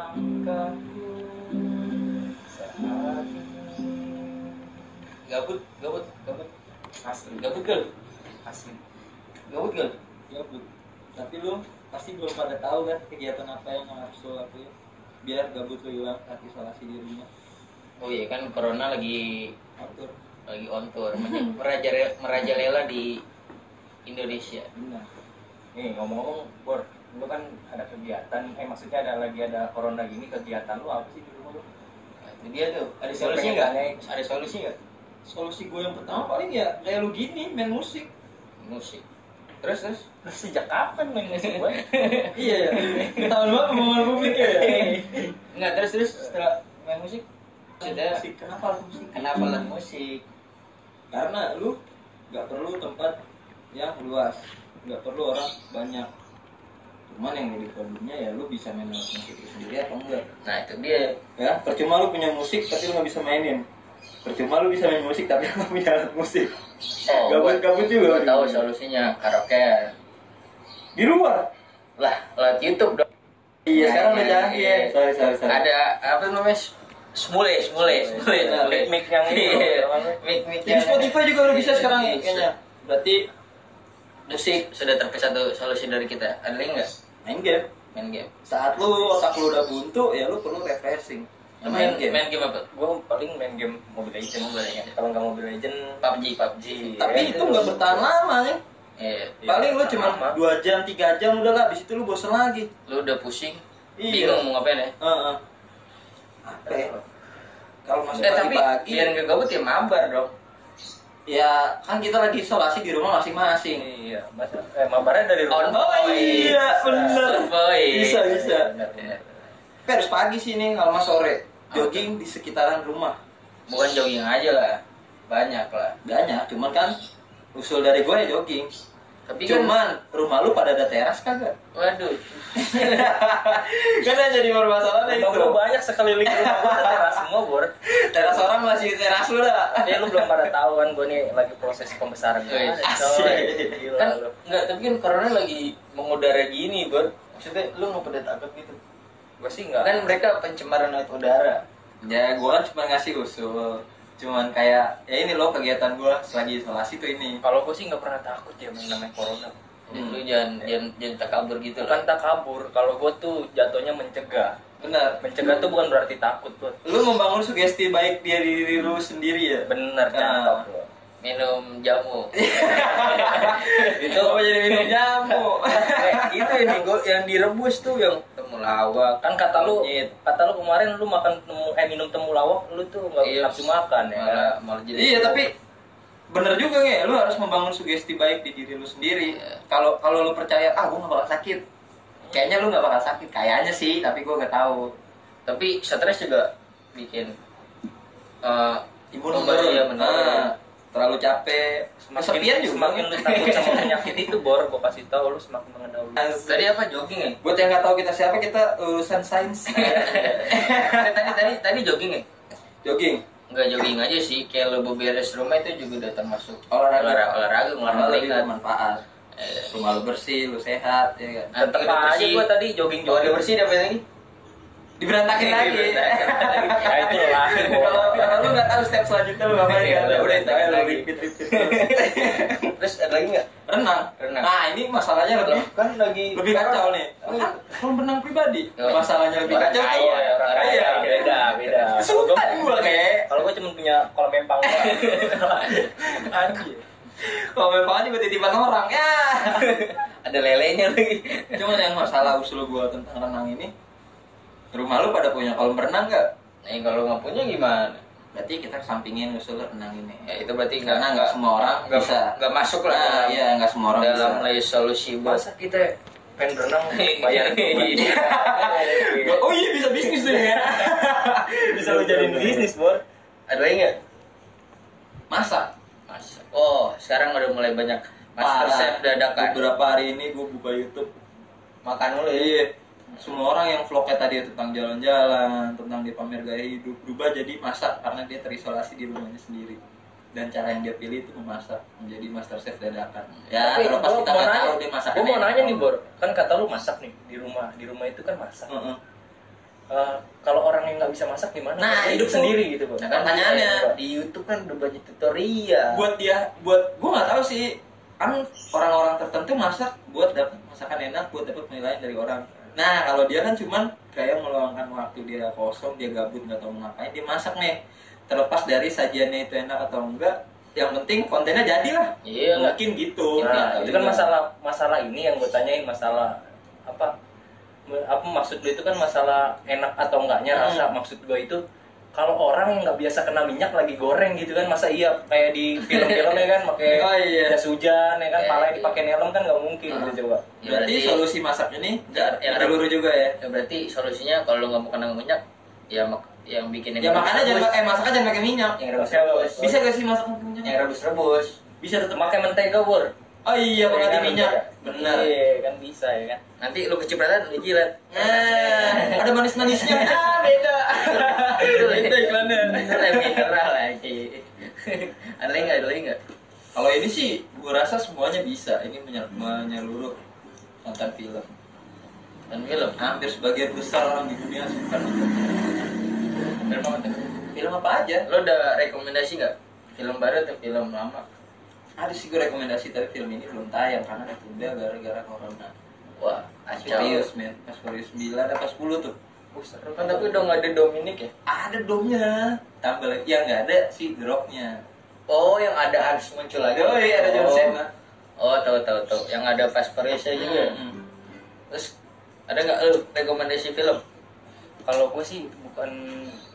langkahku saat Gabut, gabut, gabut. asli Gabut gal. asli Gabut gal. gabut tapi lu pasti belum pada tahu kan kegiatan apa yang harus lo lakuin biar gabut lo hilang saat isolasi di rumah Oh iya kan corona lagi atur lagi on tour merajalela di Indonesia. benar nih ngomong-ngomong bor lu kan ada kegiatan eh maksudnya ada lagi ada corona gini kegiatan lu apa sih di rumah lu Nah, itu dia tuh. Ada solusi nggak? Ada solusi nggak? solusi gue yang pertama paling ya kayak lu gini main musik Musik. Terus terus. Sejak kapan main musik gue iya ya tahun banget pembangunan publik ya Enggak terus terus setelah main musik sudah musik kenapa lu musik kenapa lah musik? karena lu nggak perlu tempat yang luas nggak perlu orang banyak cuman yang jadi problemnya ya lu bisa main alat musik itu sendiri atau enggak Nah itu dia. ya percuma lu punya musik tapi lu nggak bisa mainin percuma lu bisa main musik tapi lu nggak punya alat musik Oh, Gabut- gabut juga. Gua tahu solusinya karaoke. di luar Lah, lewat YouTube dong. iya sekarang udah Iya, canggih ya iya. sorry sorry sorry Ada apa namanya? Smule, smule, smule. Nah, smule. mic yang itu Iya. apa? Mic mic Jadi Spotify juga udah bisa sekarang ya Bisa. kayaknya berarti Musik sudah terpisah satu solusi dari kita. Ada lagi nggak? Main game Main game. saat lu otak lu udah buntu ya lu perlu refreshing Main game. Main game apa? gue paling main game Mobile Legends Mobile Legends. kalau nggak Mobile Legends PUBG, PUBG. tapi Iya, itu nggak bertahan lama ya Iya. Iya, paling lu cuma dua jam tiga jam udah lah abis itu lu bosen lagi Lu udah pusing. Iya. Bingung mau ngapain ya? Heeh. apa ya kalau masih Eh tapi pagi-pagi biar nggak gabut ya mabar dong. Ya kan kita lagi isolasi di rumah masing-masing iya masa eh mabarnya dari rumah On boy. iya, bener. On boy. Bisa, bisa. Benar, benar. tapi harus pagi sih nih kalau mas sore jogging di sekitaran rumah Bukan jogging aja lah. Banyak lah. banyak cuman kan usul dari gue ya jogging Tapi kan cuman rumah lu pada ada teras kagak? Waduh. kan yang jadi permasalahan Rumah itu. gue banyak sekeliling rumah ada teras semua bor. Teras orang masih teras lu dah. Ya lu belum pada tahu kan gue nih lagi proses pembesaran. Gila kan enggak tapi kan corona lagi mengudara gini bor. Maksudnya lu nggak pada takut gitu? Gue sih enggak kan mereka pencemaran udara. Ya gue kan cuma ngasih usul cuman kayak ya ini loh kegiatan gue selagi isolasi tuh ini. Kalau gue sih nggak pernah takut ya namanya corona. Hmm. lu jangan jangan jangan takabur gitu Bukan lah tak kabur, kalau gue tuh jatuhnya mencegah. Benar. Mencegah tuh bukan berarti takut bro lu membangun sugesti baik dia di diri lu sendiri ya? Bener, Ah. cakep lo minum jamu. Itu apa jadi minum jamu. Eh, itu yang, yang direbus tuh yang temulawak kan kata lu kata lu kemarin lu makan temu eh minum temulawak lu tuh nggak Iya. nafsu makan ya kan? malah malah jadi iya tapi bener juga nge lu harus membangun sugesti baik di diri lu sendiri Iya. kalau kalau lu percaya ah gue gak bakal sakit kayaknya lu gak bakal sakit kayaknya sih tapi gue gak tahu tapi stres juga bikin eh imun menurun iya, benar. Terlalu capek kesepian juga. semakin lu takut sama penyakit itu bor gue kasih tahu lu semakin mengetahui tadi apa jogging ya? Buat yang nggak tahu kita siapa kita lulusan sains tadi tadi tadi tadi jogging ya? Jogging. Enggak jogging aja sih, kayak lo beberes rumah itu juga udah termasuk Olahraga. olahraga, olahraga ngeluarin keringat. bermanfaat. Eh, rumah lu bersih lu sehat ya kan? Tetep aja gue tadi jogging jogging bersih dapat lagi? Diberantakin lagi Diberantakin lagi. ya itu lah kalau kalau lu nggak tahu step selanjutnya lu ngapain Iya, kan udah, udah itu lagi. repeat repeat terus. Ada lagi nggak? renang Renang. nah ini masalahnya lebih kan lagi lebih kacau nih kan kalau berenang pribadi Oh. masalahnya lebih kacau tuh kaya Iya. beda beda Sultan gua kayak kalau gue cuma punya kolam empang anjir kalau memang juga titipan orang ya Ada lelenya lagi. cuman yang masalah usul gua tentang renang ini rumah lu pada punya kolam renang nggak Nah, kalau nggak punya gimana? berarti kita sampingin usul renang ini Ya itu berarti nggak Karena nggak semua orang nggak bisa. nggak masuk lah nah, iya nggak semua orang dalam bisa solusi buat masa kita pengen berenang bayar oh iya bisa bisnis tuh ya bisa lo jadiin bisnis bor Ada lagi nggak? masa Mas. Oh, sekarang udah mulai banyak master chef dadakan. beberapa hari ini gua buka YouTube Makan mulu ya. Iya. Semua orang yang vlognya tadi tentang jalan-jalan, tentang dia pamer gaya hidup, berubah jadi masak karena dia terisolasi di rumahnya sendiri. Dan cara yang dia pilih itu memasak menjadi master chef dadakan. Ya, Tapi terlepas kita mau nggak nanya- tahu dia masak. gue mau nanya nih bor kan kata lu masak nih di rumah di rumah itu kan masak Heeh. eh, kalau orang yang nggak bisa masak gimana Nah, hidup itu. sendiri gitu Bang. Nah kan pertanyaannya di YouTube kan udah banyak tutorial. buat dia buat gue nggak tahu sih kan orang-orang tertentu masak buat dapat masakan enak buat dapat penilaian dari orang nah kalau dia kan cuman kayak meluangkan waktu dia kosong dia gabut nggak tahu mau ngapain dia masak nih terlepas dari sajiannya itu enak atau enggak yang penting kontennya jadilah Iya lah. mungkin gitu Nah, Iya, itu kan Iya. masalah masalah ini yang gue tanyain masalah apa apa maksud lu itu kan masalah enak atau enggaknya Hmm. rasa maksud gue itu kalau orang yang nggak biasa kena minyak lagi goreng gitu kan masa iya kayak di film-film ya kan pakai Oh, iya. jas hujan ya kan Iya. palanya dipakai helm kan nggak mungkin Hmm. gitu coba Ya, berarti solusi masaknya nih Ya, yang yang- dulu juga ya Ya berarti solusinya kalau lu nggak mau kena minyak, ya mak yang bikin ya makanya jangan pakai masaknya jangan pakai minyak yang rebus-rebus. bisa gak sih masak pakai minyak Yang rebus-rebus. bisa tetap pakai mentega bur oh iya Ya pengganti kan, minyak benar iya kan bisa ya kan Nanti lu kecipratan lu jilat. Nah, ada manis-manisnya. Ah, beda. Itu iklannya. Mineral lagi. Ada lagi nggak? Ada lagi nggak? Kalau ini sih, gue rasa semuanya bisa. Ini menyel- menyeluruh nonton film. Dan film. Hampir sebagian besar orang di dunia suka nonton film. Apa? Film apa aja? Lo udah rekomendasi nggak? Film baru atau film lama? Ada sih gue rekomendasi, tapi film ini belum tayang karena ditunda gara-gara corona. Wah, Fast acau. Furious. Fast Furious 9 atau 10 tuh. Uh, seru Kan tapi udah nggak ada Dominic ya? Ada domnya. Tambah lagi, ya nggak ada si The Rock-nya. Oh, yang ada harus muncul lagi. Oh iya, ada John Oh. Cena. Oh, tahu tahu tahu. Yang ada Fast Furious juga. Hmm. Terus ada nggak lu rekomendasi film? kalau gue sih bukan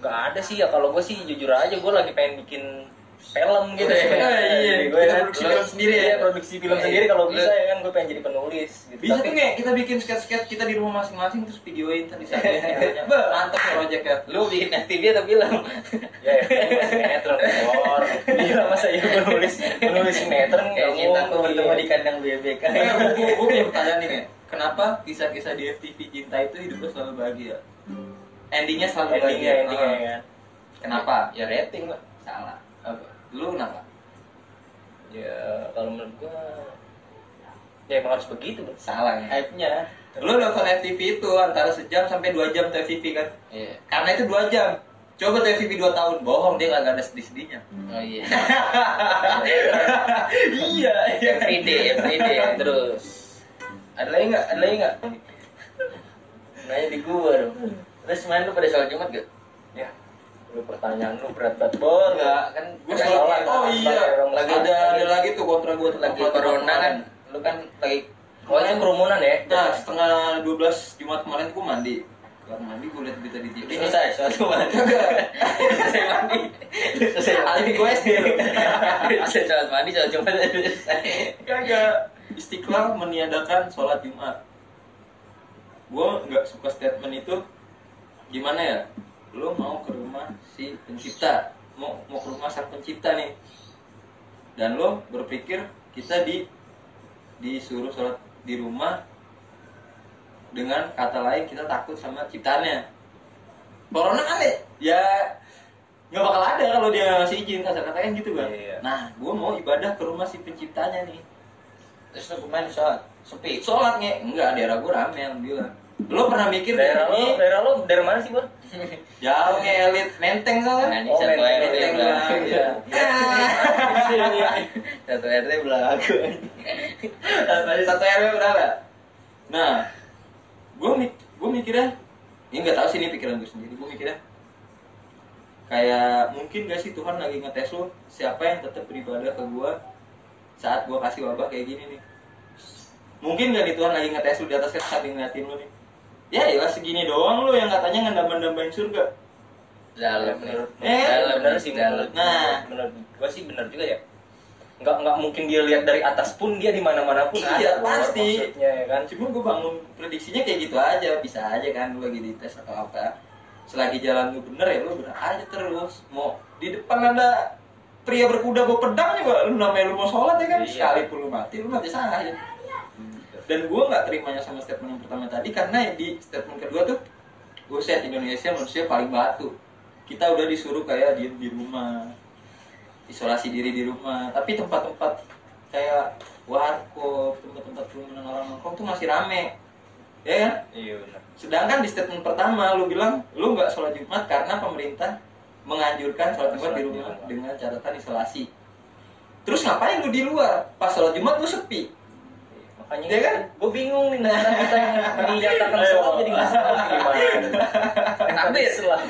nggak ada sih ya kalau gue sih jujur aja gue lagi pengen bikin film gitu Oh, iya. Iya. Gue Kita produksi film sendiri ya? iya, produksi film Iya, sendiri iya. kalau Lo- bisa ya kan gue pengen jadi penulis gitu. Bisa tuh nggak kita bikin sketch-sketch kita di rumah masing-masing terus videoin tadi saat Bah, mantap ya projectnya. Lu bikin FTV atau film? ya, ya sinetron gila masa ya gue nulis menulis sinetron nggak Kayak cinta aku bertemu di kandang bebek. Gue punya pertanyaan nih. Kenapa kisah-kisah di FTV cinta itu hidupnya selalu bahagia? Endingnya selalu endingnya bahagia. endingnya Ah. ya kan Kenapa? Ya rating lah. Salah. Apa? Lu kenapa? ya kalau menurut gue ya emang harus begitu. Salah ya. hype-nya Lu nonton FTV itu antara sejam sampai dua jam tuh FTV kan? Iya. Karena itu dua jam. Coba tuh FTV dua tahun, bohong dia kagak ada sedih-sedihnya. Oh iya. iya, iya. everyday, everyday terus. Ada lagi nggak? Ada lagi nggak? Nanya di gua dong. Terus main lu pada sholat Jumat gak? ya lu pertanyaan lu berat banget bor Enggak, kan Gue sholat. Oh iya. lagi- ada ada lagi tuh kontra gue lagi corona kan. Lu kan lagi oh itu kerumunan ya Nah, setengah 12 Jumat kemarin gue mandi. Kelar mandi gue liat berita di TV. Selesai sholat Jumat. selesai mandi. Selesai mandi. Gue SD. Selesai sholat mandi, sholat Jumat. Kagak. Istiqlal meniadakan sholat Jumat. Gue nggak suka statement itu. Gimana ya? Lo mau ke rumah si pencipta, mau mau ke rumah sang pencipta nih. Dan lo berpikir kita di disuruh sholat di rumah dengan kata lain kita takut sama ciptaannya. Corona kan ya? Nggak bakal ada kalau dia ngasih izin kata-katanya gitu kan. Iya. Nah, gue mau ibadah ke rumah si penciptanya nih. Terus lu main sholat sepi. Sholat nge, enggak daerah gue rame alhamdulillah. Lo pernah mikir daerah lo daerah lo dari mana sih bor jauh nge elit menteng Nah, soalnya. ini Oh, satu main- RT lah, iya. Satu RT belagu. Tadi satu RW berapa? Nah, gue mik gue mikirnya, ini nggak tahu sih ini pikiran gue sendiri. Gue mikirnya kayak mungkin gak sih Tuhan lagi ngetes lo siapa yang tetap beribadah ke gue saat gue kasih wabah kayak gini nih. Mungkin gak nih Tuhan lagi ngetes lu di atas sambil ngeliatin lu nih. Ya ya segini doang lu yang katanya ngedambang-dambain surga. Dalam menurut Eh, dalam bener sih dalam. Nah. menurut gua sih bener juga ya nggak nggak mungkin dia lihat dari atas pun dia di mana mana pun Iya, ada pasti. maksudnya ya kan Cuma gue bangun prediksinya kayak gitu aja, bisa aja kan lu lagi dites atau apa. Selagi jalan lu bener ya lu bener aja terus. Mau di depan ada pria berkuda bawa pedang juga lu namanya lu mau sholat ya kan Iya. sekalipun lu mati lu mati salah ya. Dan gue nggak terimanya sama statement yang pertama tadi karena di statement kedua tuh buset Indonesia manusia paling batu. Kita udah disuruh kayak diem di rumah, isolasi diri di rumah. Tapi tempat-tempat kayak warkop, tempat-tempat kerumunan orang nongkrong tuh masih rame. ya kan? iya benar Sedangkan di statement pertama lu bilang lu nggak sholat Jumat karena pemerintah menganjurkan sholat Jumat di di rumah. dengan catatan isolasi. Terus ngapain lu di luar? Pas sholat Jumat lu sepi. Makanya Iya kan? gue bingung nih negara kita yang menyatakan sholat jadi nggak sholat gimana Habis lah.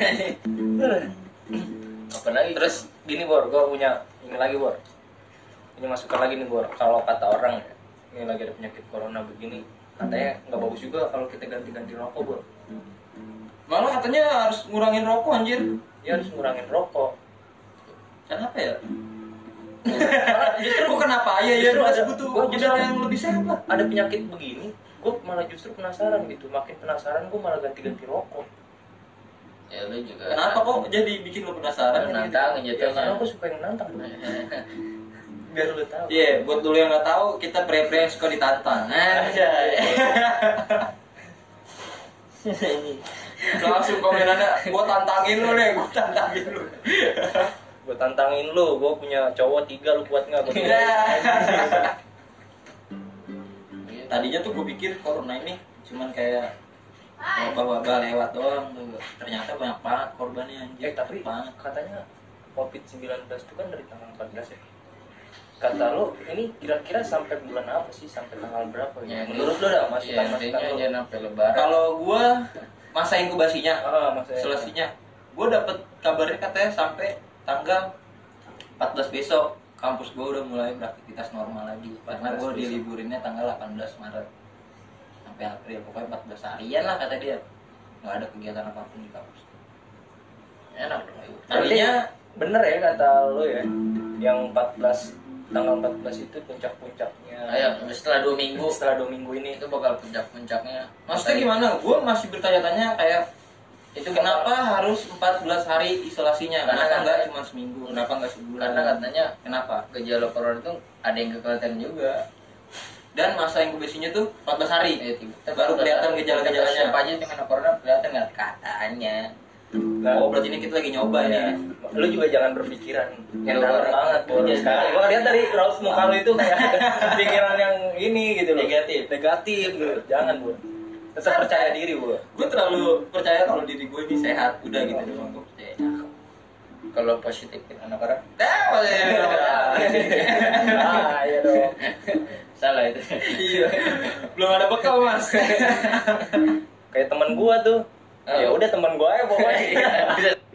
apa lagi terus gini bor gue punya ini lagi bor ini masukan lagi nih bor kalau kata orang ya ini lagi ada penyakit corona begini katanya nggak bagus juga kalau kita ganti-ganti rokok bor Malah katanya harus ngurangin rokok anjir. ya harus ngurangin rokok Kenapa ya? Justru Kok kenapa ya ya harus ada- butuh gua justru- yang lebih sehat lah. ada penyakit begini gue malah justru penasaran gitu makin penasaran gue malah ganti-ganti rokok Ya lu juga. Kenapa kok jadi bikin lu penasaran? gitu? Nantangin ya karena gue suka yang nantang biar lu tahu Iya, buat dulu yang nggak tahu, kita pre-pre yang suka ditantang. Anjay. Langsung komenannya, gua tantangin lu deh, gua tantangin lu. gue tantangin lu gue punya cowok tiga lu kuat nggak Gua Iya. Tadinya tuh gue pikir corona ini cuman kayak wabah-wabah lewat doang tuh. Ternyata banyak banget korbannya anjir. Eh tapi banget. katanya COVID-19 itu kan dari tanggal 14 ya. Kata lo ini kira-kira sampai bulan apa sih? Sampai tanggal berapa Ya, ya? Menurut lo dah Ya, masukan lo. sampai lebaran. Kalau gua masa inkubasinya, maksudnya. selesainya, gue dapet kabarnya katanya sampai tanggal 14 besok kampus gue udah mulai beraktivitas normal lagi karena 14 gue diliburinnya tanggal 18 Maret sampai April pokoknya 14 harian lah kata dia nggak ada kegiatan apa pun di kampus Enak dong. tadinya bener ya kata lo ya. Yang 14 tanggal 14 itu puncak-puncaknya. Ayo, setelah dua minggu setelah dua minggu ini itu bakal puncak-puncaknya. maksudnya gimana gue masih bertanya-tanya kayak Itu kenapa harus 14 hari isolasinya Karena kenapa kan- nggak cuma seminggu kenapa nggak sebulan Karena katanya kenapa gejala corona itu ada yang kelihatan juga. dan masa inkubasinya tuh 14 hari tiba- Baru kelihatan gejala-gejalanya. Siapa aja yang kena corona kelihatan nggak katanya. Nah, oh berarti ini kita lagi nyoba ya. nih Lu juga jangan berpikiran yang Luar. dalam banget Bor. Iya. Sekarang gua lihat dari raut muka lu itu kayak pikiran yang ini gitu loh. Negatif. Negatif gitu. Jangan, Bu. Tetap percaya diri, Bu. gue terlalu percaya kalau diri gue ini sehat udah gitu doang gue percaya Kalau positifin anak orang Ah, ah, iya dong. salah itu. iya belum ada bekal mas Kayak teman gua tuh. Oh. Ya udah teman gua ya pokoknya.